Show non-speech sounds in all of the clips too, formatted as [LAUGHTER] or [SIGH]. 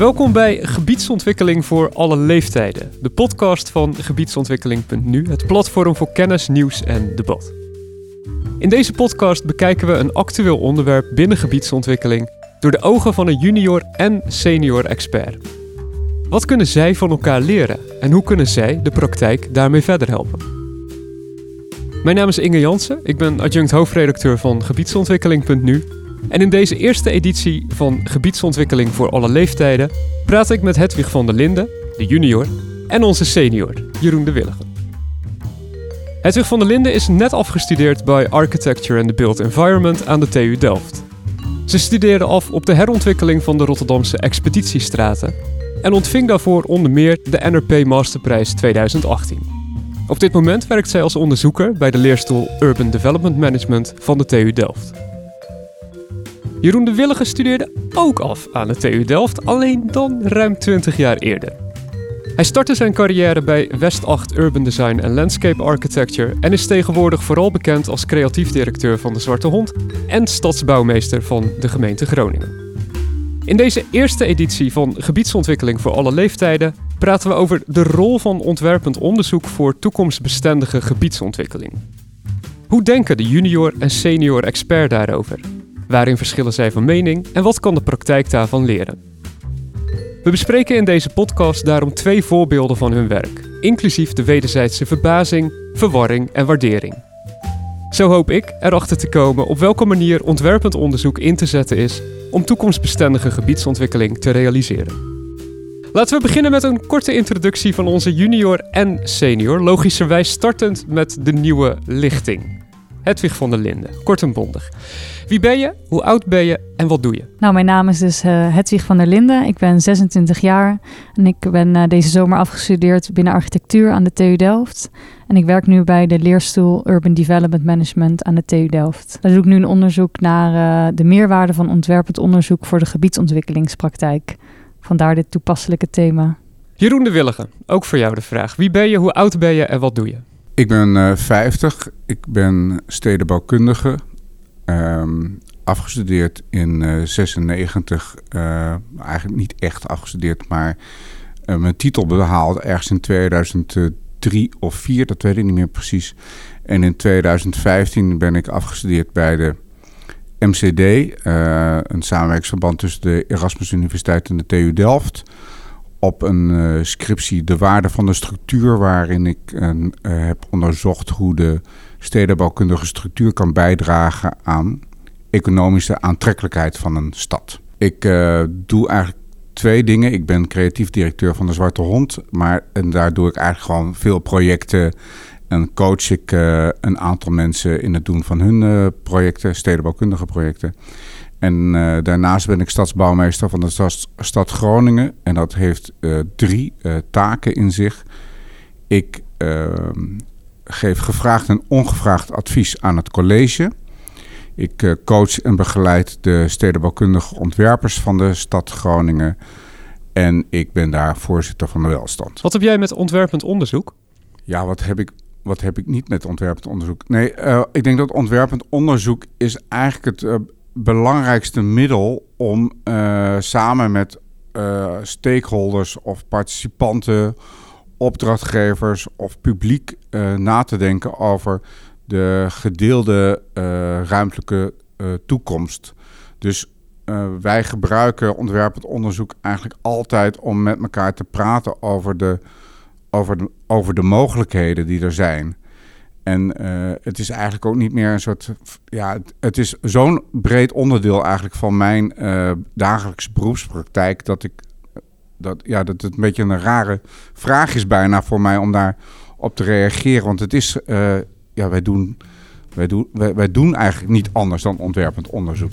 Welkom bij Gebiedsontwikkeling voor alle leeftijden, de podcast van gebiedsontwikkeling.nu, het platform voor kennis, nieuws en debat. In deze podcast bekijken we een actueel onderwerp binnen gebiedsontwikkeling door de ogen van een junior en senior expert. Wat kunnen zij van elkaar leren en hoe kunnen zij de praktijk daarmee verder helpen? Mijn naam is Inge Jansen, ik ben adjunct hoofdredacteur van gebiedsontwikkeling.nu en in deze eerste editie van Gebiedsontwikkeling voor alle leeftijden praat ik met Hedwig van der Linden, de junior, en onze senior, Jeroen de Willigen. Hedwig van der Linden is net afgestudeerd bij Architecture and the Built Environment aan de TU Delft. Ze studeerde af op de herontwikkeling van de Rotterdamse expeditiestraten en ontving daarvoor onder meer de NRP Masterprijs 2018. Op dit moment werkt zij als onderzoeker bij de leerstoel Urban Development Management van de TU Delft. Jeroen de Willige studeerde ook af aan de TU Delft, alleen dan ruim 20 jaar eerder. Hij startte zijn carrière bij West 8 Urban Design en Landscape Architecture en is tegenwoordig vooral bekend als creatief directeur van de Zwarte Hond en stadsbouwmeester van de gemeente Groningen. In deze eerste editie van Gebiedsontwikkeling voor alle leeftijden praten we over de rol van ontwerpend onderzoek voor toekomstbestendige gebiedsontwikkeling. Hoe denken de junior en senior expert daarover? Waarin verschillen zij van mening en wat kan de praktijk daarvan leren? We bespreken in deze podcast daarom twee voorbeelden van hun werk, inclusief de wederzijdse verbazing, verwarring en waardering. Zo hoop ik erachter te komen op welke manier ontwerpend onderzoek in te zetten is om toekomstbestendige gebiedsontwikkeling te realiseren. Laten we beginnen met een korte introductie van onze junior en senior, logischerwijs startend met de nieuwe lichting. Hedwig van der Linden, kort en bondig. Wie ben je, hoe oud ben je en wat doe je? Nou, mijn naam is dus uh, Hedwig van der Linden. Ik ben 26 jaar en ik ben uh, deze zomer afgestudeerd binnen architectuur aan de TU Delft. En ik werk nu bij de leerstoel Urban Development Management aan de TU Delft. Daar doe ik nu een onderzoek naar uh, de meerwaarde van ontwerpend onderzoek voor de gebiedsontwikkelingspraktijk. Vandaar dit toepasselijke thema. Jeroen de Willige, ook voor jou de vraag. Wie ben je, hoe oud ben je en wat doe je? Ik ben uh, 50. Ik ben stedenbouwkundige. Um, afgestudeerd in uh, 96. Uh, eigenlijk niet echt afgestudeerd, maar uh, mijn titel behaald ergens in 2003 of 4, dat weet ik niet meer precies. En in 2015 ben ik afgestudeerd bij de MCD, een samenwerkingsverband tussen de Erasmus Universiteit en de TU Delft op een scriptie de waarde van de structuur, waarin ik heb onderzocht hoe de stedenbouwkundige structuur kan bijdragen aan economische aantrekkelijkheid van een stad. Ik uh, doe eigenlijk twee dingen. Ik ben creatief directeur van de Zwarte Hond, maar en daar doe ik eigenlijk gewoon veel projecten en coach ik een aantal mensen in het doen van hun projecten, stedenbouwkundige projecten. En daarnaast ben ik stadsbouwmeester van de stad, stad Groningen. En dat heeft drie taken in zich. Ik ehm, geef gevraagd en ongevraagd advies aan het college. Ik coach en begeleid de stedenbouwkundige ontwerpers van de stad Groningen. En ik ben daar voorzitter van de welstand. Wat heb jij met ontwerpend onderzoek? Ja, wat heb ik, wat heb ik niet met ontwerpend onderzoek? Nee, ik denk dat ontwerpend onderzoek is eigenlijk het belangrijkste middel om uh, samen met stakeholders of participanten, opdrachtgevers of publiek uh, na te denken over de gedeelde ruimtelijke toekomst. Dus wij gebruiken ontwerpend onderzoek eigenlijk altijd om met elkaar te praten over de, over de, over de mogelijkheden die er zijn. En het is eigenlijk ook niet meer een soort. Ja, het is zo'n breed onderdeel eigenlijk van mijn uh, dagelijkse beroepspraktijk. dat ik. Dat, ja, dat het een beetje een rare vraag is bijna voor mij om daar op te reageren. Want het is. Uh, ja, wij doen. Wij doen, wij doen eigenlijk niet anders dan ontwerpend onderzoek.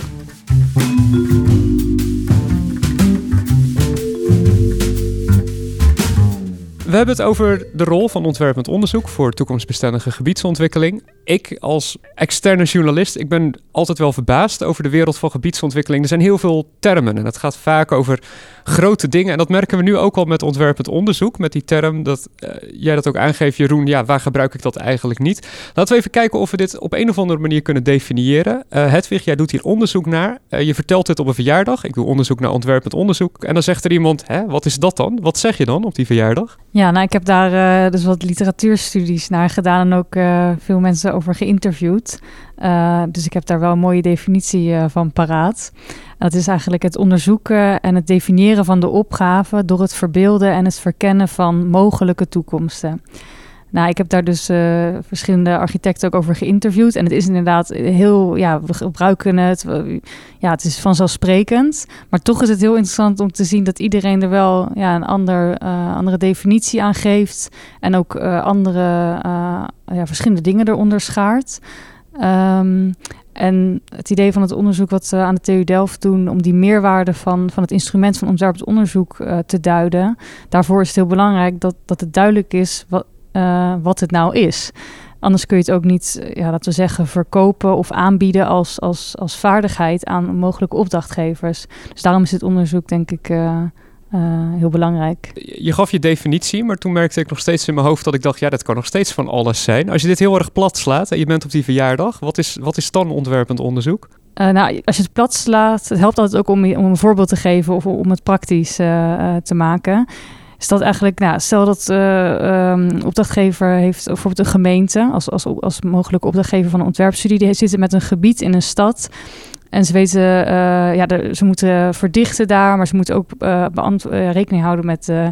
We hebben het over de rol van ontwerpend onderzoek voor toekomstbestendige gebiedsontwikkeling. Ik als externe journalist, ik ben altijd wel verbaasd over de wereld van gebiedsontwikkeling. Er zijn heel veel termen en het gaat vaak over grote dingen. En dat merken we nu ook al met ontwerpend onderzoek, met die term dat uh, jij dat ook aangeeft, Jeroen. Ja, waar gebruik ik dat eigenlijk niet? Laten we even kijken of we dit op een of andere manier kunnen definiëren. Uh, Hedwig, jij doet hier onderzoek naar. Uh, je vertelt dit op een verjaardag. Ik doe onderzoek naar ontwerpend onderzoek. En dan zegt er iemand, hè, wat is dat dan? Wat zeg je dan op die verjaardag? Ja, nou, ik heb daar uh, dus wat literatuurstudies naar gedaan en ook uh, veel mensen over geïnterviewd. Uh, dus ik heb daar wel een mooie definitie van paraat. Dat is eigenlijk het onderzoeken en het definiëren van de opgave door het verbeelden en het verkennen van mogelijke toekomsten. Nou, ik heb daar dus uh, verschillende architecten ook over geïnterviewd. En het is inderdaad heel, ja, we gebruiken het. Ja, het is vanzelfsprekend. Maar toch is het heel interessant om te zien dat iedereen er wel ja, een ander, uh, andere definitie aan geeft. En ook uh, andere, ja, verschillende dingen eronder schaart. Um, en het idee van het onderzoek wat we aan de TU Delft doen, om die meerwaarde van, van het instrument van ontwerpend onderzoek te duiden. Daarvoor is het heel belangrijk dat, dat het duidelijk is wat, uh, wat het nou is. Anders kun je het ook niet, ja, laten we zeggen, verkopen of aanbieden als, als, als vaardigheid aan mogelijke opdrachtgevers. Dus daarom is dit onderzoek, denk ik, uh, uh, heel belangrijk. Je gaf je definitie, maar toen merkte ik nog steeds in mijn hoofd dat ik dacht, ja, dat kan nog steeds van alles zijn. Als je dit heel erg plat slaat en je bent op die verjaardag, wat is, wat is dan ontwerpend onderzoek? Uh, nou, als je het plat slaat, het helpt altijd ook om, om een voorbeeld te geven of om het praktisch uh, te maken is dat eigenlijk, nou, stel dat uh, opdrachtgever heeft bijvoorbeeld een gemeente als, als, als mogelijke opdrachtgever van een ontwerpstudie, die zitten met een gebied in een stad. En ze weten, uh, ja, ze moeten verdichten daar, maar ze moeten ook uh, rekening houden met de,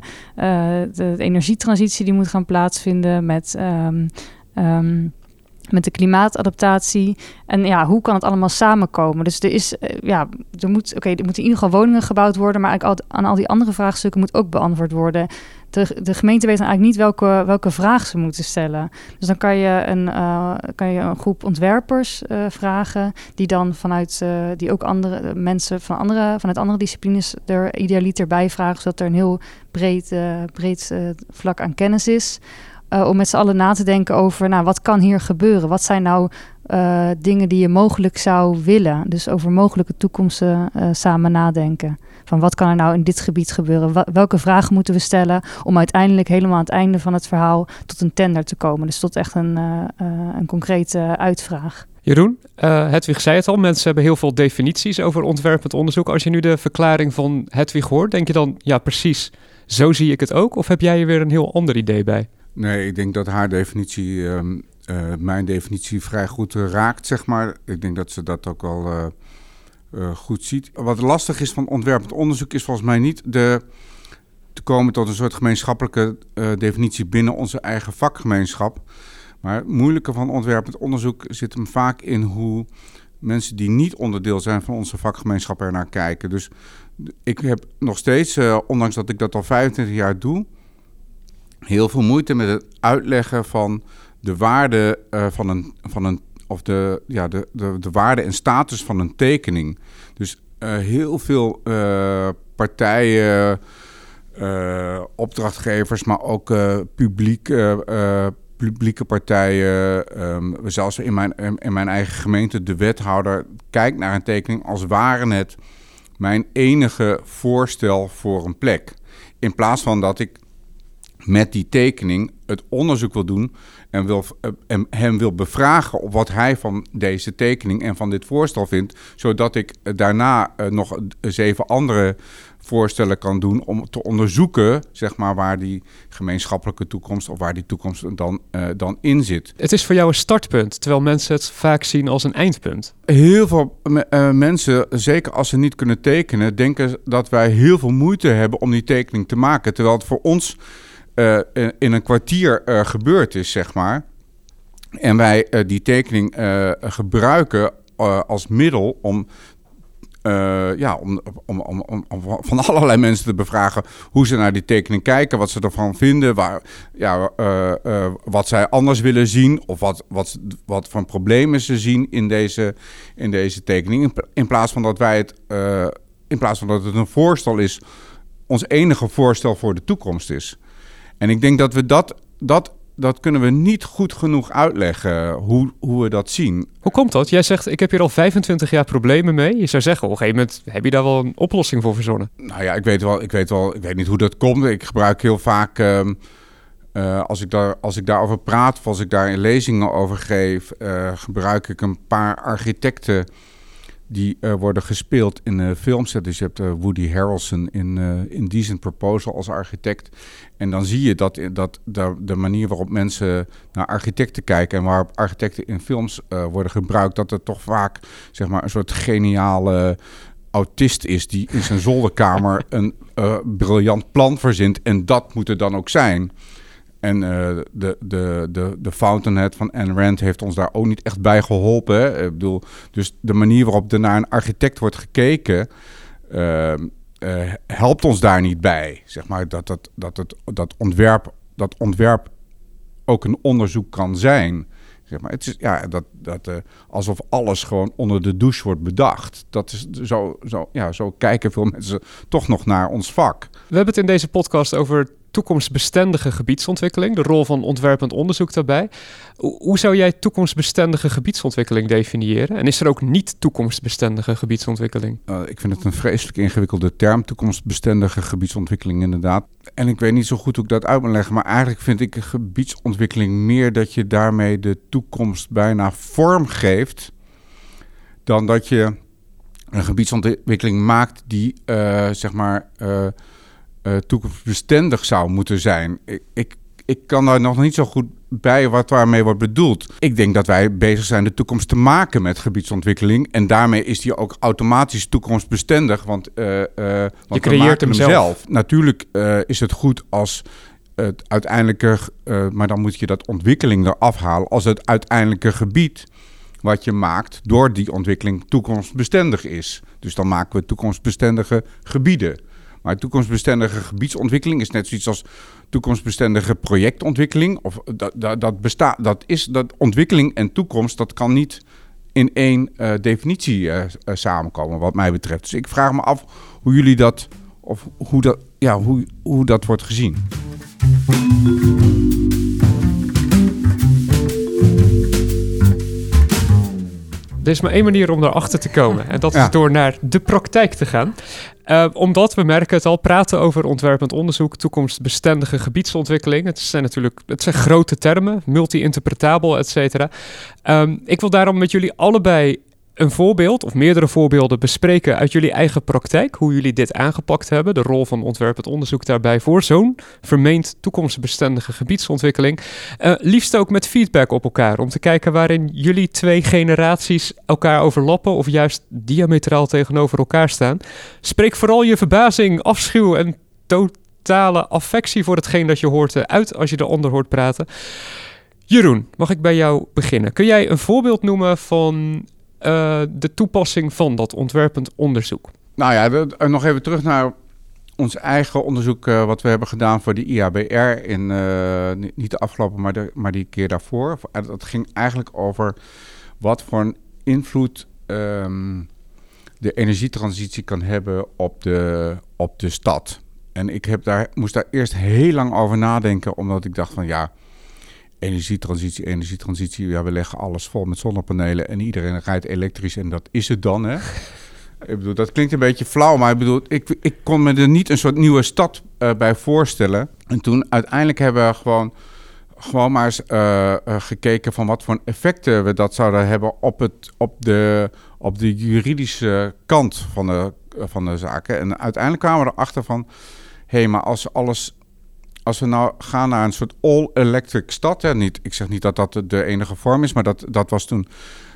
de, energietransitie die moet gaan plaatsvinden, met um, um, met de klimaatadaptatie. En ja, hoe kan het allemaal samenkomen? Dus er is, uh, ja, er moet, oké, er moeten in ieder geval woningen gebouwd worden, maar al, aan al die andere vraagstukken moet ook beantwoord worden. De, de gemeente weet dan eigenlijk niet welke, welke vraag ze moeten stellen. Dus dan kan je een, uh, kan je een groep ontwerpers uh, vragen, die dan vanuit, die ook andere mensen van andere, vanuit andere disciplines er idealiter bij vragen, zodat er een heel breed, breed vlak aan kennis is. Uh, om met z'n allen na te denken over, nou, wat kan hier gebeuren? Wat zijn nou uh, dingen die je mogelijk zou willen? Dus over mogelijke toekomsten uh, samen nadenken. Van wat kan er nou in dit gebied gebeuren? Welke vragen moeten we stellen om uiteindelijk helemaal aan het einde van het verhaal tot een tender te komen? Dus tot echt een, een concrete uitvraag. Jeroen, uh, Hedwig zei het al, mensen hebben heel veel definities over ontwerpend onderzoek. Als je nu de verklaring van Hedwig hoort, denk je dan, ja precies, zo zie ik het ook? Of heb jij er weer een heel ander idee bij? Nee, ik denk dat haar definitie uh, uh, mijn definitie vrij goed uh, raakt, zeg maar. Ik denk dat ze dat ook al goed ziet. Wat lastig is van ontwerpend onderzoek is volgens mij niet de, te komen tot een soort gemeenschappelijke definitie binnen onze eigen vakgemeenschap. Maar het moeilijke van ontwerpend onderzoek zit hem vaak in hoe mensen die niet onderdeel zijn van onze vakgemeenschap er naar kijken. Dus ik heb nog steeds, ondanks dat ik dat al 25 jaar doe heel veel moeite met het uitleggen van de waarde uh, van een, van een of de, ja, de, de, de waarde en status van een tekening. Dus uh, heel veel uh, partijen, opdrachtgevers, maar ook publiek, publieke partijen, um, zelfs in mijn, in mijn eigen gemeente, de wethouder, kijkt naar een tekening als waren het mijn enige voorstel voor een plek. In plaats van dat ik met die tekening het onderzoek wil doen en, wil, eh, en hem wil bevragen op wat hij van deze tekening en van dit voorstel vindt, zodat ik daarna uh, nog zeven andere voorstellen kan doen om te onderzoeken, zeg maar, waar die gemeenschappelijke toekomst of waar die toekomst dan, uh, dan in zit. Het is voor jou een startpunt, terwijl mensen het vaak zien als een eindpunt. Heel veel uh, mensen, zeker als ze niet kunnen tekenen, denken dat wij heel veel moeite hebben om die tekening te maken, terwijl het voor ons uh, in een kwartier uh, gebeurd is, zeg maar. En wij uh, die tekening gebruiken als middel om, ja, om, om, om, om, van [LAUGHS] allerlei mensen te bevragen hoe ze naar die tekening kijken, wat ze ervan vinden, waar, ja, wat zij anders willen zien of wat, wat, wat voor problemen ze zien in deze, in deze tekening. In, in plaats van dat wij het, in plaats van dat het een voorstel is, ons enige voorstel voor de toekomst is. En ik denk dat we dat, dat, dat kunnen we niet goed genoeg uitleggen hoe, hoe we dat zien. Hoe komt dat? Jij zegt, ik heb hier al 25 jaar problemen mee. Je zou zeggen, op een gegeven moment heb je daar wel een oplossing voor verzonnen. Nou ja, ik weet wel, ik weet wel, ik weet niet hoe dat komt. Ik gebruik heel vaak, ehm, eh, als, ik daar, als ik daarover praat of als ik daar lezingen over geef, eh, gebruik ik een paar architecten die uh, worden gespeeld in uh, films. Dus je hebt uh, Woody Harrelson in in Decent Proposal als architect. En dan zie je dat, dat de, de manier waarop mensen naar architecten kijken... en waarop architecten in films worden gebruikt... dat er toch vaak zeg maar, een soort geniale autist is... die in zijn zolderkamer een briljant plan verzint. En dat moet er dan ook zijn... En uh, de, de, de, de Fountainhead van Anne Rand heeft ons daar ook niet echt bij geholpen. Ik bedoel, dus de manier waarop er naar een architect wordt gekeken, uh, uh, helpt ons daar niet bij. Zeg maar dat, dat, dat, het, dat, ontwerp, dat ontwerp ook een onderzoek kan zijn. Zeg maar, het is ja, dat, dat, alsof alles gewoon onder de douche wordt bedacht. Dat is zo, zo, ja, zo kijken veel [LAUGHS] mensen toch nog naar ons vak. We hebben het in deze podcast over toekomstbestendige gebiedsontwikkeling, de rol van ontwerpend onderzoek daarbij. Hoe zou jij toekomstbestendige gebiedsontwikkeling definiëren? En is er ook niet toekomstbestendige gebiedsontwikkeling? Uh, ik vind het een vreselijk ingewikkelde term, toekomstbestendige gebiedsontwikkeling inderdaad. En ik weet niet zo goed hoe ik dat uit moet leggen, maar eigenlijk vind ik gebiedsontwikkeling meer dat je daarmee de toekomst bijna vorm geeft, dan dat je een gebiedsontwikkeling maakt die, uh, zeg maar... Uh, uh, toekomstbestendig zou moeten zijn. Ik, ik, ik kan daar nog niet zo goed bij wat daarmee wordt bedoeld. Ik denk dat wij bezig zijn de toekomst te maken met gebiedsontwikkeling. En daarmee is die ook automatisch toekomstbestendig. Want, uh, uh, want je creëert hem zelf. zelf. Natuurlijk is het goed als het uiteindelijke, maar dan moet je dat ontwikkeling eraf halen. Als het uiteindelijke gebied wat je maakt door die ontwikkeling toekomstbestendig is. Dus dan maken we toekomstbestendige gebieden. Maar toekomstbestendige gebiedsontwikkeling is net zoiets als toekomstbestendige projectontwikkeling. Of dat, dat, dat bestaat, dat is dat ontwikkeling en toekomst, dat kan niet in één uh, definitie uh, uh, samenkomen, wat mij betreft. Dus ik vraag me af hoe jullie dat, of hoe dat, ja, hoe, hoe dat wordt gezien. Er is maar één manier om erachter te komen. En dat is door naar de praktijk te gaan. Uh, omdat we merken het al, praten over ontwerpend onderzoek, toekomstbestendige gebiedsontwikkeling. Het zijn natuurlijk het zijn grote termen, multi-interpretabel, et cetera. Um, ik wil daarom met jullie allebei een voorbeeld of meerdere voorbeelden bespreken uit jullie eigen praktijk. Hoe jullie dit aangepakt hebben. De rol van ontwerpend onderzoek daarbij voor zo'n vermeend toekomstbestendige gebiedsontwikkeling. Uh, liefst ook met feedback op elkaar. Om te kijken waarin jullie twee generaties elkaar overlappen. Of juist diametraal tegenover elkaar staan. Spreek vooral je verbazing, afschuw en totale affectie voor hetgeen dat je hoort uit als je de ander hoort praten. Jeroen, mag ik bij jou beginnen? Kun jij een voorbeeld noemen van uh, de toepassing van dat ontwerpend onderzoek? Nou ja, de, uh, nog even terug naar ons eigen onderzoek uh, wat we hebben gedaan voor de IABR in niet de afgelopen, maar, de, maar die keer daarvoor. Dat ging eigenlijk over wat voor een invloed um, de energietransitie kan hebben op de, op de stad. En ik heb daar, moest daar eerst heel lang over nadenken, omdat ik dacht van ja, energietransitie, energietransitie. Ja, we leggen alles vol met zonnepanelen en iedereen rijdt elektrisch en dat is het dan, hè? [LAUGHS] ik bedoel, dat klinkt een beetje flauw, maar ik bedoel, ik, ik kon me er niet een soort nieuwe stad uh, bij voorstellen. En toen uiteindelijk hebben we gewoon, gewoon maar eens uh, uh, gekeken van wat voor effecten we dat zouden hebben op, het, op, de, op de juridische kant van de, van de zaken. En uiteindelijk kwamen we erachter van, hé, hey, maar als alles als we nou gaan naar een soort all-electric stad, hè, niet, ik zeg niet dat dat de enige vorm is, maar dat, dat was toen.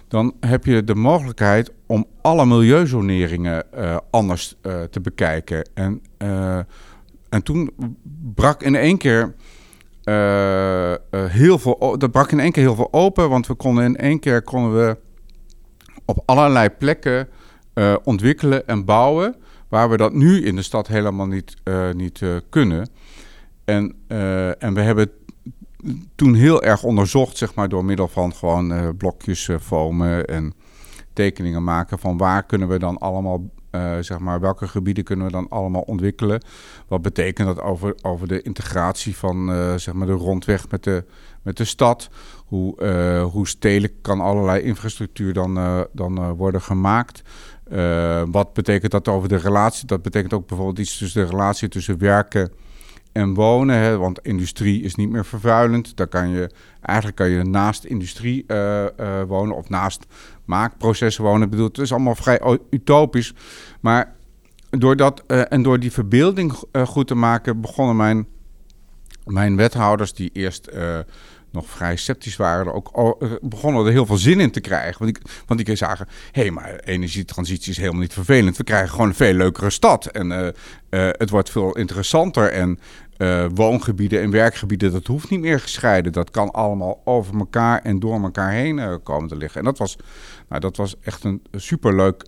Dan heb je de mogelijkheid om alle milieuzoneringen uh, anders uh, te bekijken. En, uh, en toen brak in één keer heel veel. Dat brak in één keer heel veel open, want we konden in één keer konden we op allerlei plekken ontwikkelen en bouwen. Waar we dat nu in de stad helemaal niet, niet kunnen. En, uh, en we hebben toen heel erg onderzocht, zeg maar, door middel van gewoon uh, blokjes uh, foamen en tekeningen maken van waar kunnen we dan allemaal, uh, zeg maar, welke gebieden kunnen we dan allemaal ontwikkelen. Wat betekent dat over, over de integratie van zeg maar de rondweg met de, met de stad? Hoe, hoe stedelijk kan allerlei infrastructuur dan, dan worden gemaakt? wat betekent dat over de relatie? Dat betekent ook bijvoorbeeld iets tussen de relatie tussen werken en wonen. Hè, want industrie is niet meer vervuilend. Daar kan je, eigenlijk kan je naast industrie uh, uh, wonen of naast maakprocessen wonen. Ik bedoel, het is allemaal vrij utopisch. Maar door dat, uh, en door die verbeelding goed te maken, begonnen mijn, mijn wethouders, die eerst nog vrij sceptisch waren, ook begonnen er heel veel zin in te krijgen. Want, ik, want die zagen, hé, hey, maar energietransitie is helemaal niet vervelend. We krijgen gewoon een veel leukere stad. En uh, uh, het wordt veel interessanter. En woongebieden en werkgebieden, dat hoeft niet meer gescheiden. Dat kan allemaal over elkaar en door elkaar heen komen te liggen. En dat was, nou, dat was echt een superleuk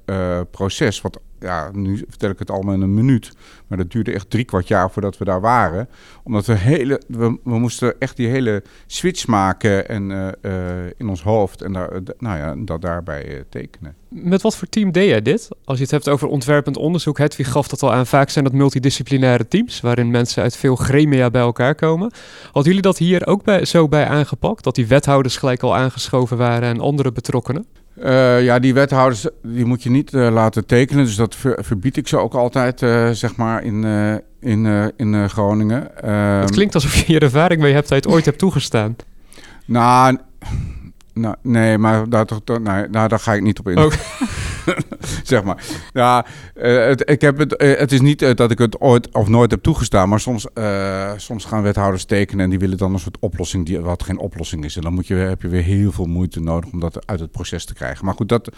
proces. Wat ja, nu vertel ik het allemaal in een minuut. Maar dat duurde echt drie kwart jaar voordat we daar waren. Omdat we hele, we, we moesten echt die hele switch maken en, uh, uh, in ons hoofd. En daar, nou ja, dat daarbij tekenen. Met wat voor team deed jij dit? Als je het hebt over ontwerpend onderzoek, Hedwig gaf dat al aan. Vaak zijn dat multidisciplinaire teams, waarin mensen uit veel gremia bij elkaar komen. Hadden jullie dat hier ook bij, zo bij aangepakt? Dat die wethouders gelijk al aangeschoven waren en andere betrokkenen? Uh, ja, die wethouders die moet je niet uh, laten tekenen. Dus dat ver, verbied ik ze ook altijd, uh, zeg maar, in, in, in Groningen. het klinkt alsof je hier ervaring mee hebt dat je het ooit hebt toegestaan. Nou, nou, nee, maar daar, nee, nou, daar ga ik niet op in. Okay. [LAUGHS] [LAUGHS] zeg maar. Ja, uh, het, ik heb het, uh, het is niet uh, dat ik het ooit of nooit heb toegestaan, maar soms, soms gaan wethouders tekenen en die willen dan een soort oplossing die wat geen oplossing is. En dan moet je, heb je weer heel veel moeite nodig om dat uit het proces te krijgen. Maar goed, dat,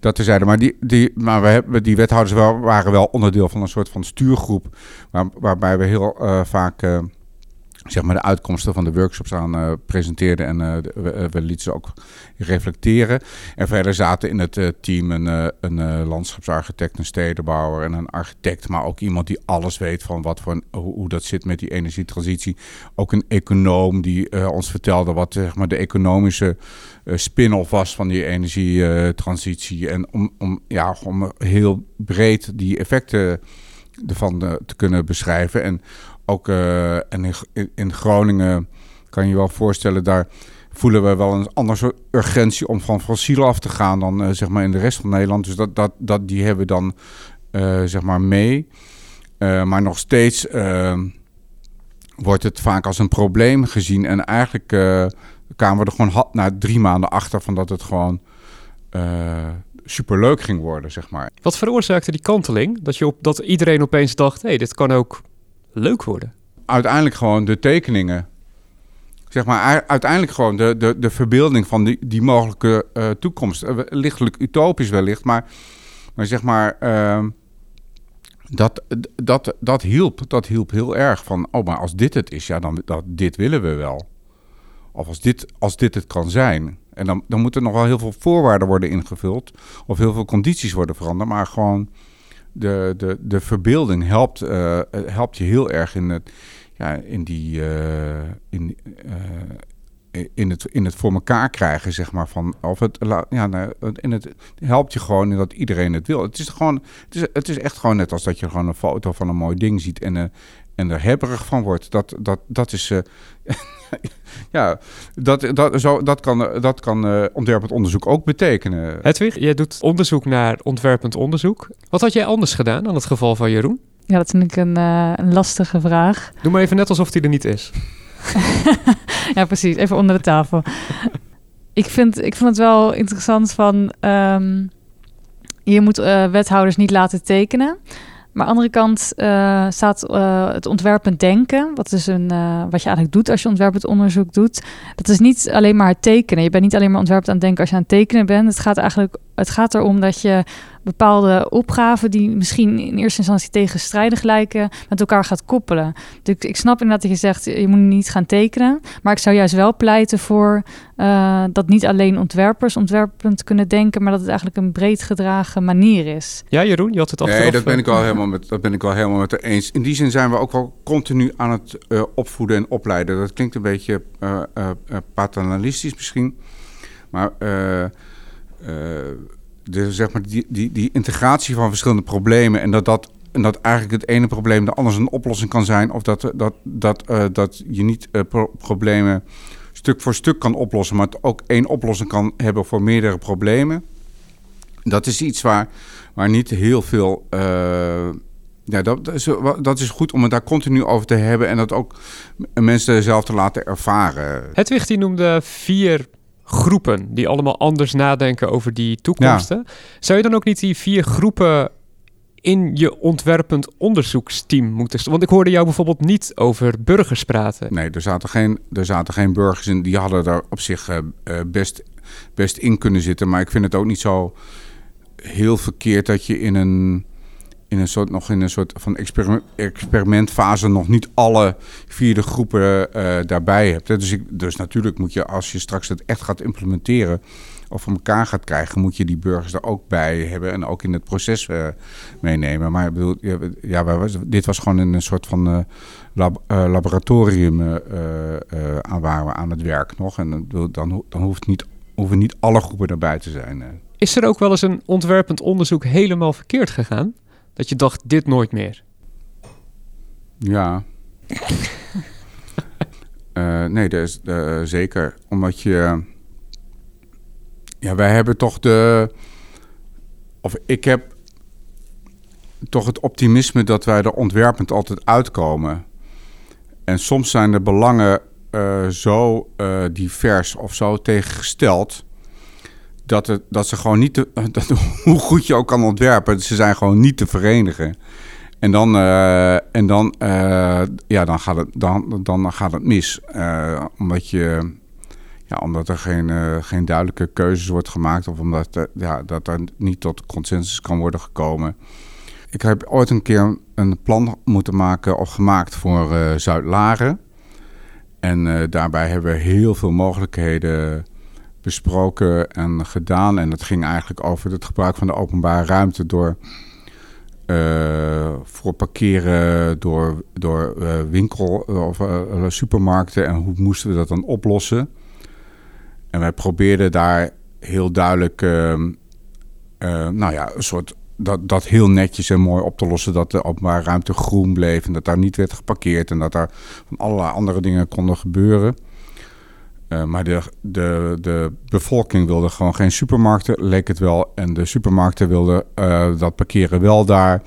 dat terzijde. Maar, die, die, maar we hebben, die wethouders wel, waren wel onderdeel van een soort van stuurgroep, waar, waarbij we heel vaak zeg maar, de uitkomsten van de workshops aan uh, presenteerden en uh, we, we, lieten ze ook reflecteren. En verder zaten in het team een, een landschapsarchitect, een stedenbouwer en een architect, maar ook iemand die alles weet van wat voor, hoe, hoe, dat zit met die energietransitie. Ook een econoom die ons vertelde wat zeg maar, de economische spin-off was van die energietransitie. En om, om, ja, om heel breed die effecten ervan te kunnen beschrijven. En ook uh, en in, in, Groningen kan je wel voorstellen, daar voelen we wel een ander soort urgentie om van fossiel af te gaan dan uh, zeg maar in de rest van Nederland. Dus dat, dat, dat, die hebben we dan uh, zeg maar mee. maar nog steeds wordt het vaak als een probleem gezien. En eigenlijk kwamen we er gewoon na drie maanden achter van dat het gewoon superleuk ging worden, zeg maar. Wat veroorzaakte die kanteling? Dat, je op, dat iedereen opeens dacht, hé, hey, dit kan ook leuk worden? Uiteindelijk gewoon de tekeningen. Zeg maar, uiteindelijk gewoon de, de, de verbeelding van die, die mogelijke uh, toekomst. Uh, lichtelijk utopisch wellicht, maar, maar zeg maar... Uh, dat, dat, dat, hielp, dat hielp heel erg van, oh, maar als dit het is, ja, dan dat, dit willen we wel. Of als dit, als dit het kan zijn. En dan, dan moeten nog wel heel veel voorwaarden worden ingevuld. Of heel veel condities worden veranderd. Maar gewoon de, de, de verbeelding helpt, uh, helpt je heel erg in, het, ja, in, die, uh, in, uh, in, het, in het voor elkaar krijgen, zeg maar. Van, of het, ja, nou, in het helpt je gewoon in dat iedereen het wil. Het is, gewoon, het, is, het is echt gewoon net als dat je gewoon een foto van een mooi ding ziet en, en er hebberig van wordt. Dat, dat, dat is. [LAUGHS] ja, dat, dat, zo, dat kan, dat kan uh, ontwerpend onderzoek ook betekenen. Hedwig, jij doet onderzoek naar ontwerpend onderzoek. Wat had jij anders gedaan dan het geval van Jeroen? Ja, dat vind ik een, uh, een lastige vraag. Doe maar even net alsof die er niet is. [LAUGHS] ja, precies. Even onder de tafel. ik, vind, ik vond het wel interessant van... Um, je moet uh, wethouders niet laten tekenen... Maar aan de andere kant uh, staat uh, het ontwerpend denken. Wat, is een, uh, wat je eigenlijk doet als je ontwerpend onderzoek doet. Dat is niet alleen maar het tekenen. Je bent niet alleen maar ontwerpend aan het denken als je aan het tekenen bent. Het gaat eigenlijk het gaat erom dat je bepaalde opgaven die misschien in eerste instantie tegenstrijdig lijken, met elkaar gaat koppelen. Dus ik snap inderdaad dat je zegt, je moet niet gaan tekenen. Maar ik zou juist wel pleiten voor uh, dat niet alleen ontwerpers ontwerpend kunnen denken, maar dat het eigenlijk een breed gedragen manier is. Ja, Jeroen, je had het al. Nee, dat ben ik wel helemaal met, dat ben ik wel helemaal met de eens. In die zin zijn we ook wel continu aan het uh, opvoeden en opleiden. Dat klinkt een beetje uh, paternalistisch misschien. Maar uh, de, zeg maar, die, die, die integratie van verschillende problemen en dat dat en dat eigenlijk het ene probleem de anders een oplossing kan zijn. Of dat, dat, dat, uh, dat je niet pro problemen stuk voor stuk kan oplossen, maar het ook één oplossing kan hebben voor meerdere problemen. Dat is iets waar, waar niet heel veel. Uh, ja, dat, dat, is, dat is goed om het daar continu over te hebben en dat ook mensen zelf te laten ervaren. Hedwig die noemde vier groepen die allemaal anders nadenken over die toekomsten. Zou je dan ook niet die vier groepen in je ontwerpend onderzoeksteam moeten Want ik hoorde jou bijvoorbeeld niet over burgers praten. Nee, er zaten geen, er zaten geen burgers in. Die hadden daar op zich uh, best, best in kunnen zitten. Maar ik vind het ook niet zo heel verkeerd dat je in een, in een soort, nog in een soort van experiment, experimentfase nog niet alle vierde groepen uh, daarbij hebt. Dus, ik, dus natuurlijk moet je, als je straks het echt gaat implementeren of voor elkaar gaat krijgen, moet je die burgers er ook bij hebben en ook in het proces uh, meenemen. Maar ik bedoel, ja, dit was gewoon een soort van uh, laboratorium aan waar we aan het werk nog. En dan, dan hoeft niet, hoeven niet alle groepen erbij te zijn. Is er ook wel eens een ontwerpend onderzoek helemaal verkeerd gegaan? Dat je dacht, dit nooit meer? Ja. [LAUGHS] nee, dat is zeker. Omdat je ja, wij hebben toch de. Of ik heb toch het optimisme dat wij er ontwerpend altijd uitkomen. En soms zijn de belangen uh, zo uh, divers of zo tegengesteld. Dat, dat ze gewoon niet te, [LAUGHS] dat, hoe goed je ook kan ontwerpen, ze zijn gewoon niet te verenigen. En dan, uh, en dan, ja, dan, gaat het, dan, dan gaat het mis. omdat je ja, omdat er geen, geen duidelijke keuzes wordt gemaakt of omdat ja, dat er niet tot consensus kan worden gekomen. Ik heb ooit een keer een plan moeten maken of gemaakt voor Zuid-Laren. En daarbij hebben we heel veel mogelijkheden besproken en gedaan. En het ging eigenlijk over het gebruik van de openbare ruimte door voor parkeren, door, door winkel- of supermarkten. En hoe moesten we dat dan oplossen? En wij probeerden daar heel duidelijk, uh, nou ja, een soort dat, dat heel netjes en mooi op te lossen. Dat de openbare ruimte groen bleef en dat daar niet werd geparkeerd en dat daar van allerlei andere dingen konden gebeuren. Uh, maar de, de, de bevolking wilde gewoon geen supermarkten, leek het wel. En de supermarkten wilden uh, dat parkeren wel daar.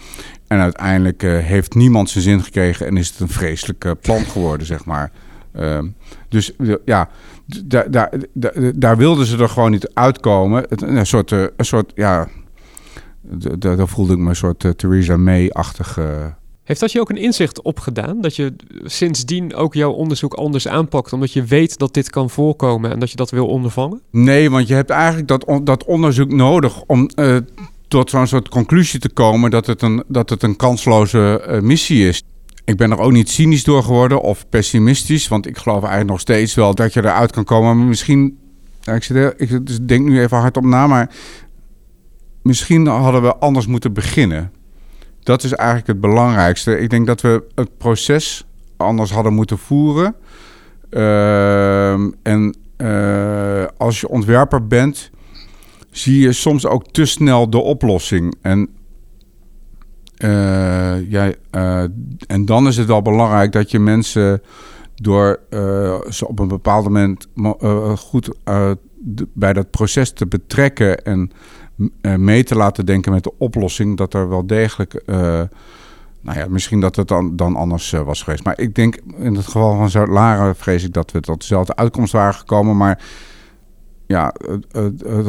En uiteindelijk uh, heeft niemand zijn zin gekregen en is het een vreselijk plan geworden, zeg maar. Ehm, dus ja, daar, daar, daar wilden ze er gewoon niet uitkomen. Een soort, eh, een soort ja, daar voelde ik me een soort Theresa May-achtige... Heeft dat je ook een inzicht opgedaan? Dat je sindsdien ook jouw onderzoek anders aanpakt, omdat je weet dat dit kan voorkomen en dat je dat wil ondervangen? Nee, want je hebt eigenlijk dat, dat onderzoek nodig om uh, tot zo'n soort conclusie te komen dat het een, dat het een kansloze uh, missie is. Ik ben er ook niet cynisch door geworden of pessimistisch. Want ik geloof eigenlijk nog steeds wel dat je eruit kan komen. Maar misschien, ik, zit, ik dus denk nu even hardop na, maar misschien hadden we anders moeten beginnen. Dat is eigenlijk het belangrijkste. Ik denk dat we het proces anders hadden moeten voeren. Uh, en uh, als je ontwerper bent, zie je soms ook te snel de oplossing. En uh, ja, uh, en dan is het wel belangrijk dat je mensen door ze op een bepaald moment goed bij dat proces te betrekken en mee te laten denken met de oplossing, dat er wel degelijk. nou ja, misschien dat het dan, dan anders was geweest. Maar ik denk in het geval van Zuid-Laren vrees ik dat we tot dezelfde uitkomst waren gekomen. Maar ja,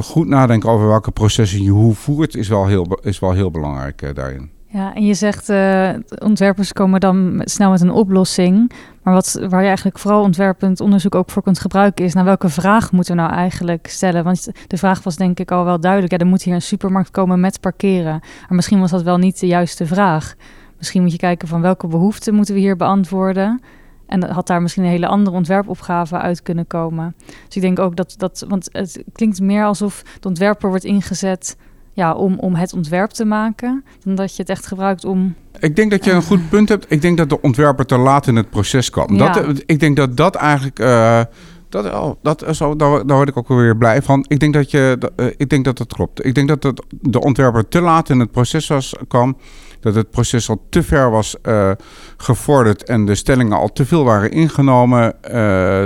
goed nadenken over welke processen je hoe voert, is wel heel, is wel heel belangrijk daarin. Ja, en je zegt uh, ontwerpers komen dan snel met een oplossing. Maar wat, waar je eigenlijk vooral ontwerpend onderzoek ook voor kunt gebruiken, is naar welke vraag moeten we nou eigenlijk stellen? Want de vraag was denk ik al wel duidelijk. Ja, er moet hier een supermarkt komen met parkeren. Maar misschien was dat wel niet de juiste vraag. Misschien moet je kijken van welke behoeften moeten we hier beantwoorden. En had daar misschien een hele andere ontwerpopgave uit kunnen komen. Dus ik denk ook dat dat, want het klinkt meer alsof de ontwerper wordt ingezet ja, om, om het ontwerp te maken, dan dat je het echt gebruikt om. Ik denk dat je een goed punt hebt. Ik denk dat de ontwerper te laat in het proces kwam. Dat, ik denk dat dat eigenlijk uh, Dat, oh, dat zo, daar, daar word ik ook weer blij van. Ik denk dat, je, dat, eh, ik denk dat dat klopt. Ik denk dat het, de ontwerper te laat in het proces was, kwam. Dat het proces al te ver was eh, gevorderd en de stellingen al te veel waren ingenomen. eh,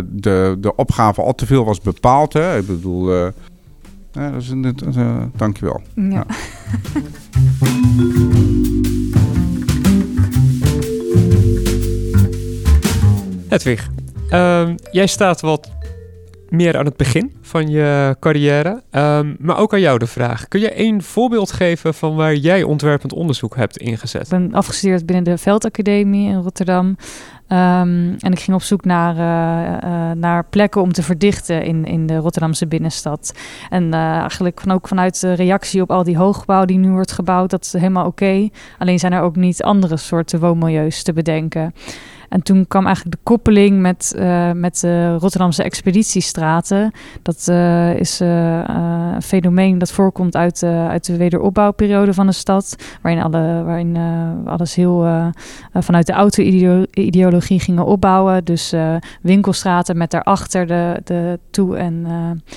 de, de opgave al te veel was bepaald. Hè? Ik bedoel, eh, ja, dat is een, dat, eh, dankjewel. Ja. Ja. Hedwig, ehm, jij staat wat meer aan het begin van je carrière. Ehm, maar ook aan jou de vraag. Kun je één voorbeeld geven van waar jij ontwerpend onderzoek hebt ingezet? Ik ben afgestudeerd binnen de Veldacademie in Rotterdam. Ehm, en ik ging op zoek naar, eh, eh, naar plekken om te verdichten in, in de Rotterdamse binnenstad. En eh, eigenlijk van, ook vanuit de reactie op al die hoogbouw die nu wordt gebouwd, dat is helemaal oké. Alleen zijn er ook niet andere soorten woonmilieus te bedenken. En toen kwam eigenlijk de koppeling met, eh, met de Rotterdamse expeditiestraten. Dat eh, is eh, een fenomeen dat voorkomt uit, uit de wederopbouwperiode van de stad. Waarin, alle, waarin alles heel vanuit de auto-ideologie gingen opbouwen. Dus winkelstraten met daarachter de, de toe- en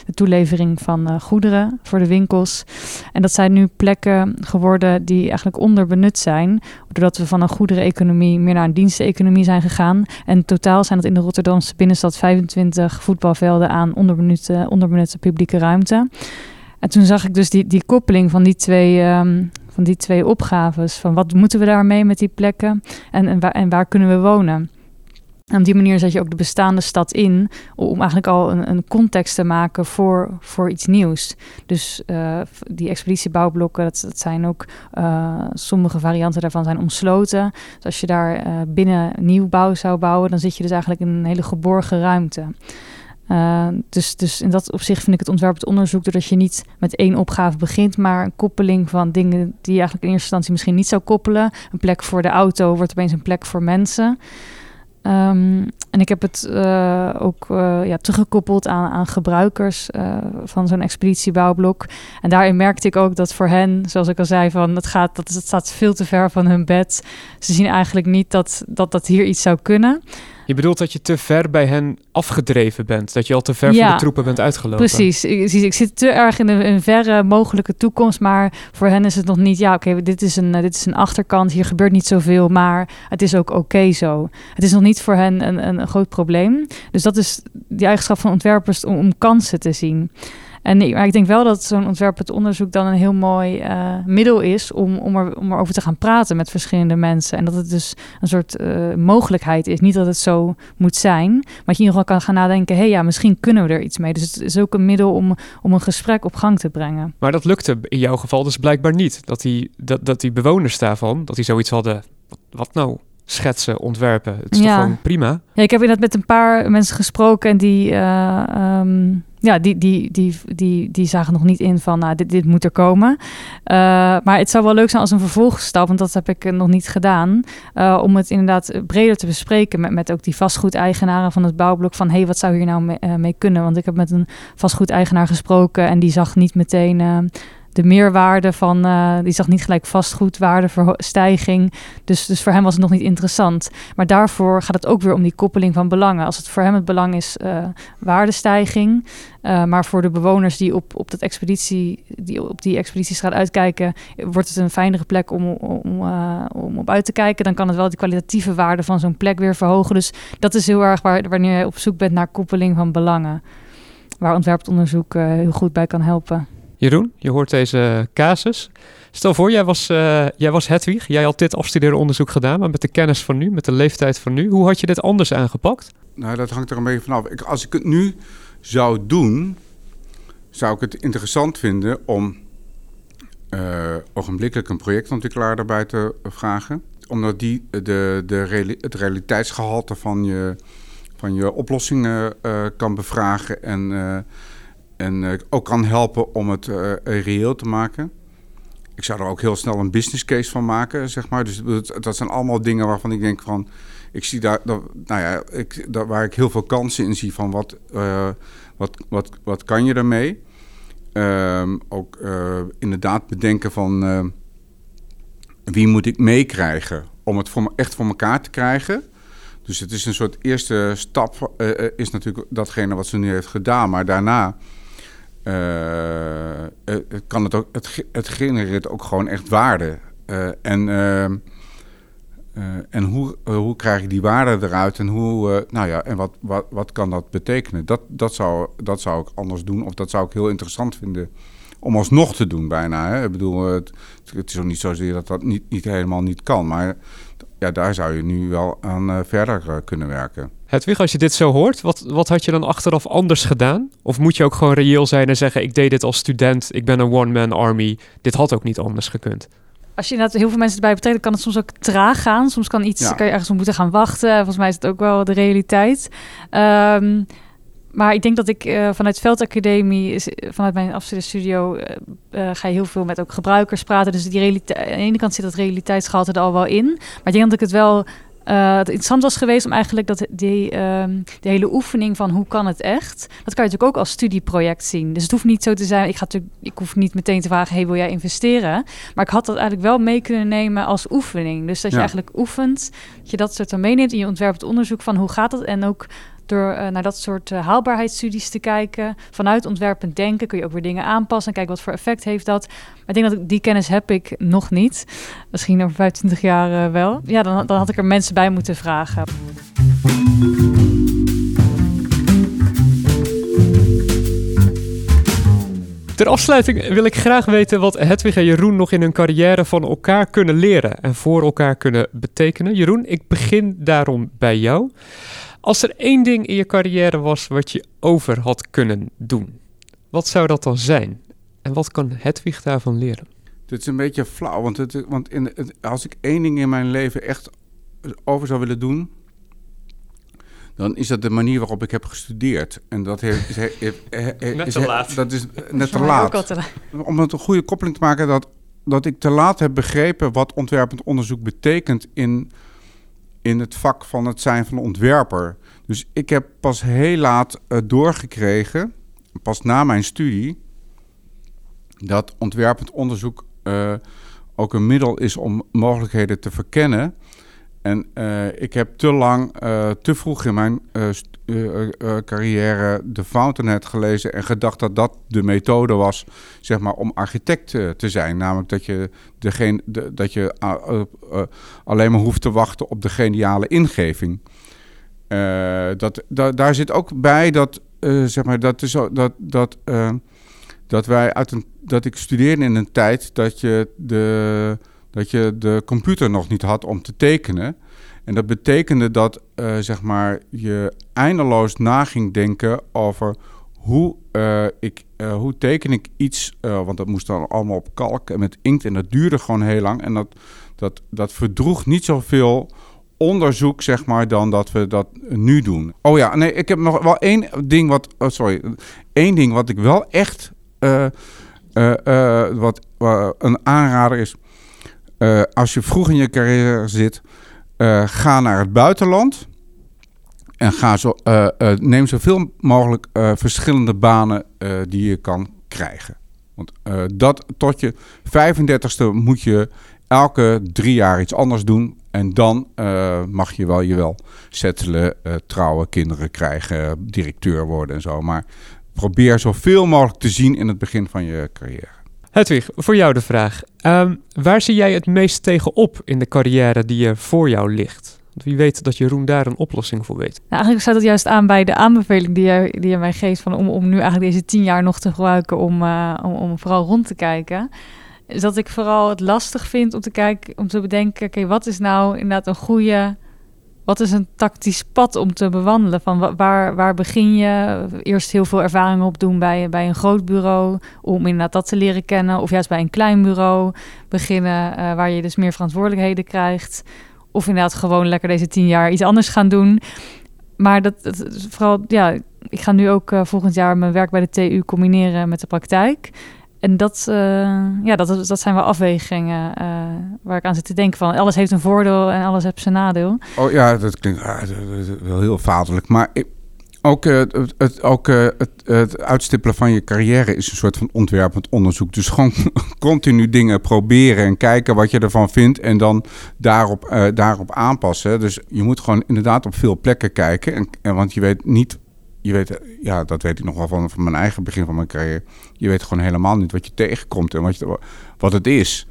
de toelevering van goederen voor de winkels. En dat zijn nu plekken geworden die eigenlijk onderbenut zijn. Doordat we van een goedereneconomie meer naar een diensteneconomie zijn gegaan. En totaal zijn dat in de Rotterdamse binnenstad 25 voetbalvelden aan onderbenutte, onderbenutte publieke ruimte. En toen zag ik dus die, die koppeling van die twee, ehm, van die twee opgaves. Van wat moeten we daarmee met die plekken en, en, waar, en waar kunnen we wonen? En op die manier zet je ook de bestaande stad in om eigenlijk al een, een context te maken voor, voor iets nieuws. Dus eh, die expeditiebouwblokken, dat, dat zijn ook eh, sommige varianten daarvan zijn omsloten. Dus als je daar eh, binnen nieuwbouw zou bouwen, dan zit je dus eigenlijk in een hele geborgen ruimte. Uh, dus, dus in dat opzicht vind ik het ontwerpend onderzoek doordat je niet met één opgave begint, maar een koppeling van dingen die je eigenlijk in eerste instantie misschien niet zou koppelen. Een plek voor de auto wordt opeens een plek voor mensen. Um, en ik heb het uh, ook uh, ja, teruggekoppeld aan, aan gebruikers uh, van zo'n expeditiebouwblok. En daarin merkte ik ook dat voor hen, zoals ik al zei, van het, gaat, dat, het staat veel te ver van hun bed. Ze zien eigenlijk niet dat dat, dat hier iets zou kunnen. Je bedoelt dat je te ver bij hen afgedreven bent. Dat je al te ver ja, van de troepen bent uitgelopen. Precies. Ik, ik zit te erg in een, verre mogelijke toekomst. Maar voor hen is het nog niet... Ja, oké, okay, dit, is een, dit is een achterkant. Hier gebeurt niet zoveel. Maar het is ook oké okay zo. Het is nog niet voor hen een, een, een, groot probleem. Dus dat is die eigenschap van ontwerpers om, om kansen te zien. En maar ik denk wel dat zo'n ontwerpend onderzoek dan een heel mooi uh, middel is om, om, er, om erover te gaan praten met verschillende mensen. En dat het dus een soort uh, mogelijkheid is. Niet dat het zo moet zijn, maar dat je in ieder geval kan gaan nadenken: hé hey, ja, misschien kunnen we er iets mee. Dus het is ook een middel om, om een gesprek op gang te brengen. Maar dat lukte in jouw geval dus blijkbaar niet. Dat die, dat, dat die bewoners daarvan, dat die zoiets hadden. Wat nou? Schetsen, ontwerpen. Het is ja. toch gewoon prima? Ja, ik heb inderdaad met een paar mensen gesproken en die, uh, um, ja, die, die, die, die, die zagen nog niet in van, nou, dit, dit moet er komen. Uh, maar het zou wel leuk zijn als een vervolgstap, want dat heb ik nog niet gedaan, uh, om het inderdaad breder te bespreken met, met ook die vastgoedeigenaren van het bouwblok van, hé, hey, wat zou hier nou mee, mee, kunnen? Want ik heb met een vastgoedeigenaar gesproken en die zag niet meteen de meerwaarde van, uh, die zag niet gelijk vastgoedwaardestijging. Dus, dus voor hem was het nog niet interessant. Maar daarvoor gaat het ook weer om die koppeling van belangen. Als het voor hem het belang is uh, waardestijging, uh, maar voor de bewoners die op, op, dat expeditie, die op die expeditiestraat uitkijken, wordt het een fijnere plek om, om, om op uit te kijken. Dan kan het wel die kwalitatieve waarde van zo'n plek weer verhogen. Dus dat is heel erg waar, wanneer je op zoek bent naar koppeling van belangen. Waar ontwerponderzoek heel goed bij kan helpen. Jeroen, je hoort deze casus. Stel voor, jij was, uh, jij was Hedwig. Jij had dit afstuderen onderzoek gedaan, maar met de kennis van nu, met de leeftijd van nu. Hoe had je dit anders aangepakt? Nou, dat hangt er een beetje vanaf. Ik, als ik het nu zou doen, zou ik het interessant vinden om uh, ogenblikkelijk een projectontwikkelaar erbij te vragen. Omdat die de, de reali het realiteitsgehalte van je, van je oplossingen kan bevragen en en uh, ook kan helpen om het uh, reëel te maken. Ik zou er ook heel snel een business case van maken, zeg maar. Dus dat, zijn allemaal dingen waarvan ik denk van... Ik zie daar, dat, nou ja, ik, waar ik heel veel kansen in zie van wat, uh, wat, wat, wat kan je ermee. Um, ook inderdaad bedenken van wie moet ik meekrijgen om het voor echt voor elkaar te krijgen. Dus het is een soort eerste stap, is natuurlijk datgene wat ze nu heeft gedaan. Maar daarna uh, kan het ook, het, het genereert ook gewoon echt waarde. en ehm, en hoe, hoe krijg je die waarde eruit en, hoe, nou ja, en wat, wat, wat kan dat betekenen? Dat, dat, zou, dat zou ik anders doen of dat zou ik heel interessant vinden om alsnog te doen bijna. Hè? Ik bedoel, het, het is ook niet zozeer dat dat niet, niet helemaal niet kan, maar ja, daar zou je nu wel aan verder kunnen werken. Hedwig, als je dit zo hoort, wat, wat had je dan achteraf anders gedaan? Of moet je ook gewoon reëel zijn en zeggen: Ik deed dit als student, ik ben een one-man army. Dit had ook niet anders gekund. Als je inderdaad heel veel mensen erbij betrekt, kan het soms ook traag gaan. Soms kan iets, kan je ergens op moeten gaan wachten. Volgens mij is het ook wel de realiteit. Um, maar ik denk dat ik uh, vanuit Veldacademie, vanuit mijn afstudeerstudio, uh, uh, ga je heel veel met ook gebruikers praten. Dus die realiteit, aan de ene kant zit dat realiteitsgehalte er al wel in. Maar ik denk dat ik het wel uh, het interessant was geweest om eigenlijk dat die, um, die hele oefening van hoe kan het echt, dat kan je natuurlijk ook als studieproject zien. Dus het hoeft niet zo te zijn, ik, ga ik hoef niet meteen te vragen, hey, wil jij investeren? Maar ik had dat eigenlijk wel mee kunnen nemen als oefening. Dus dat je eigenlijk oefent, dat je dat soort van meeneemt in je ontwerp het onderzoek van hoe gaat dat en ook door uh, naar dat soort uh, haalbaarheidsstudies te kijken. Vanuit ontwerpend denken kun je ook weer dingen aanpassen en kijken wat voor effect heeft dat. Maar ik denk dat ik, die kennis heb ik nog niet. Misschien over 25 jaar uh, wel. Ja, dan, dan had ik er mensen bij moeten vragen. Ter afsluiting wil ik graag weten wat Hedwig en Jeroen nog in hun carrière van elkaar kunnen leren en voor elkaar kunnen betekenen. Jeroen, ik begin daarom bij jou. Als er één ding in je carrière was wat je over had kunnen doen, wat zou dat dan zijn? En wat kan Hedwig daarvan leren? Dit is een beetje flauw, want, het, want in, als ik één ding in mijn leven echt over zou willen doen, dan is dat de manier waarop ik heb gestudeerd. En dat heeft, net te laat. Dat is [LAUGHS] net te laat. Om het een goede koppeling te maken, dat, dat ik te laat heb begrepen wat ontwerpend onderzoek betekent in in het vak van het zijn van ontwerper. Dus ik heb pas heel laat uh, doorgekregen, pas na mijn studie, dat ontwerpend onderzoek uh, ook een middel is om mogelijkheden te verkennen. En uh, ik heb te lang, te vroeg in mijn carrière de Fountainhead gelezen en gedacht dat dat de methode was, zeg maar, om architect te zijn. Namelijk dat je, degene, de, dat je alleen maar hoeft te wachten op de geniale ingeving. dat, daar zit ook bij dat, zeg maar, dat, is, dat, dat, dat wij uit een, dat ik studeerde in een tijd dat je de dat je de computer nog niet had om te tekenen. En dat betekende dat uh, zeg maar, je eindeloos na ging denken over hoe, uh, ik, uh, hoe teken ik iets. want dat moest dan allemaal op kalk en met inkt. En dat duurde gewoon heel lang. En dat, dat, dat verdroeg niet zoveel onderzoek, zeg maar, dan dat we dat nu doen. Oh ja, nee, ik heb nog wel één ding wat. Oh, sorry. Eén ding wat ik wel echt. wat een aanrader is. Als je vroeg in je carrière zit uh, ga naar het buitenland. En ga zo, uh, neem zoveel mogelijk verschillende banen die je kan krijgen. Want dat tot je 35ste moet je elke drie jaar iets anders doen. En dan mag je wel je wel settelen, trouwen, kinderen krijgen, directeur worden en zo. Maar probeer zoveel mogelijk te zien in het begin van je carrière. Hedwig, voor jou de vraag. Um, waar zie jij het meest tegenop in de carrière die er voor jou ligt? Want wie weet dat Jeroen daar een oplossing voor weet. Nou, eigenlijk sluit dat juist aan bij de aanbeveling die je, die je mij geeft... Van om, om nu eigenlijk deze tien jaar nog te gebruiken om, uh, om, om vooral rond te kijken is dat ik vooral het lastig vind om te kijken, om te bedenken, oké, wat is nou inderdaad een goede wat is een tactisch pad om te bewandelen? Van waar, waar begin je? Eerst heel veel ervaring opdoen bij, bij een groot bureau, om inderdaad dat te leren kennen. Of juist bij een klein bureau beginnen, uh, waar je dus meer verantwoordelijkheden krijgt. Of inderdaad gewoon lekker deze tien jaar iets anders gaan doen. Maar dat, vooral, ja, ik ga nu ook uh, volgend jaar mijn werk bij de TU combineren met de praktijk. En dat, uh, ja, dat, dat zijn wel afwegingen uh, waar ik aan zit te denken van... alles heeft een voordeel en alles heeft zijn nadeel. Oh ja, dat klinkt ah, wel heel vaderlijk. Maar ook, uh, het, ook het, uitstippelen van je carrière is een soort van ontwerpend onderzoek. Dus gewoon [LAUGHS] continu dingen proberen en kijken wat je ervan vindt en dan daarop, daarop aanpassen. Dus je moet gewoon inderdaad op veel plekken kijken. En, en, want je weet niet, je weet, ja, dat weet ik nog wel van, van mijn eigen begin van mijn carrière. Je weet gewoon helemaal niet wat je tegenkomt en wat, je, wat het is.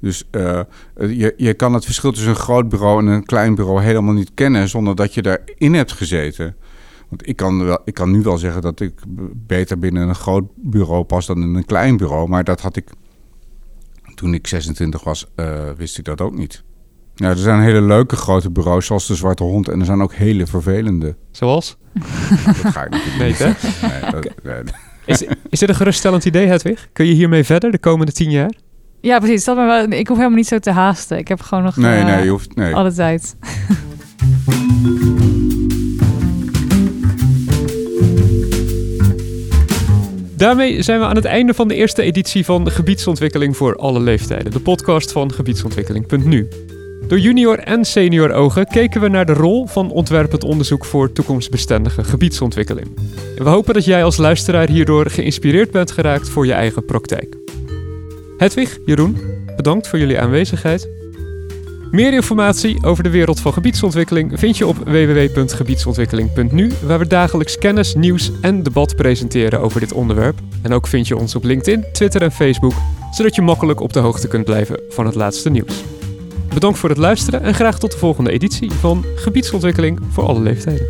Dus uh, je, je kan het verschil tussen een groot bureau en een klein bureau helemaal niet kennen zonder dat je daarin hebt gezeten. Want ik kan, wel, ik kan nu wel zeggen dat ik beter binnen een groot bureau pas dan in een klein bureau. Maar dat had ik toen ik 26 was, uh, wist ik dat ook niet. Ja, er zijn hele leuke grote bureaus, zoals de Zwarte Hond. En er zijn ook hele vervelende. Zoals? Nou, dat ga ik natuurlijk niet nee, nee, dat, nee. Is, is dit een geruststellend idee, Hedwig? Kun je hiermee verder de komende tien jaar? Ja, precies. Dat wel, ik hoef helemaal niet zo te haasten. Ik heb gewoon nog nee, uh, nee, je hoeft, nee. alle tijd. [LAUGHS] Daarmee zijn we aan het einde van de eerste editie van Gebiedsontwikkeling voor alle leeftijden, de podcast van gebiedsontwikkeling.nu. Door junior en senior ogen keken we naar de rol van ontwerpend onderzoek voor toekomstbestendige gebiedsontwikkeling. En we hopen dat jij als luisteraar hierdoor geïnspireerd bent geraakt voor je eigen praktijk. Hedwig, Jeroen, bedankt voor jullie aanwezigheid. Meer informatie over de wereld van gebiedsontwikkeling vind je op www.gebiedsontwikkeling.nu, waar we dagelijks kennis, nieuws en debat presenteren over dit onderwerp. En ook vind je ons op LinkedIn, Twitter en Facebook, zodat je makkelijk op de hoogte kunt blijven van het laatste nieuws. Bedankt voor het luisteren en graag tot de volgende editie van Gebiedsontwikkeling voor alle leeftijden.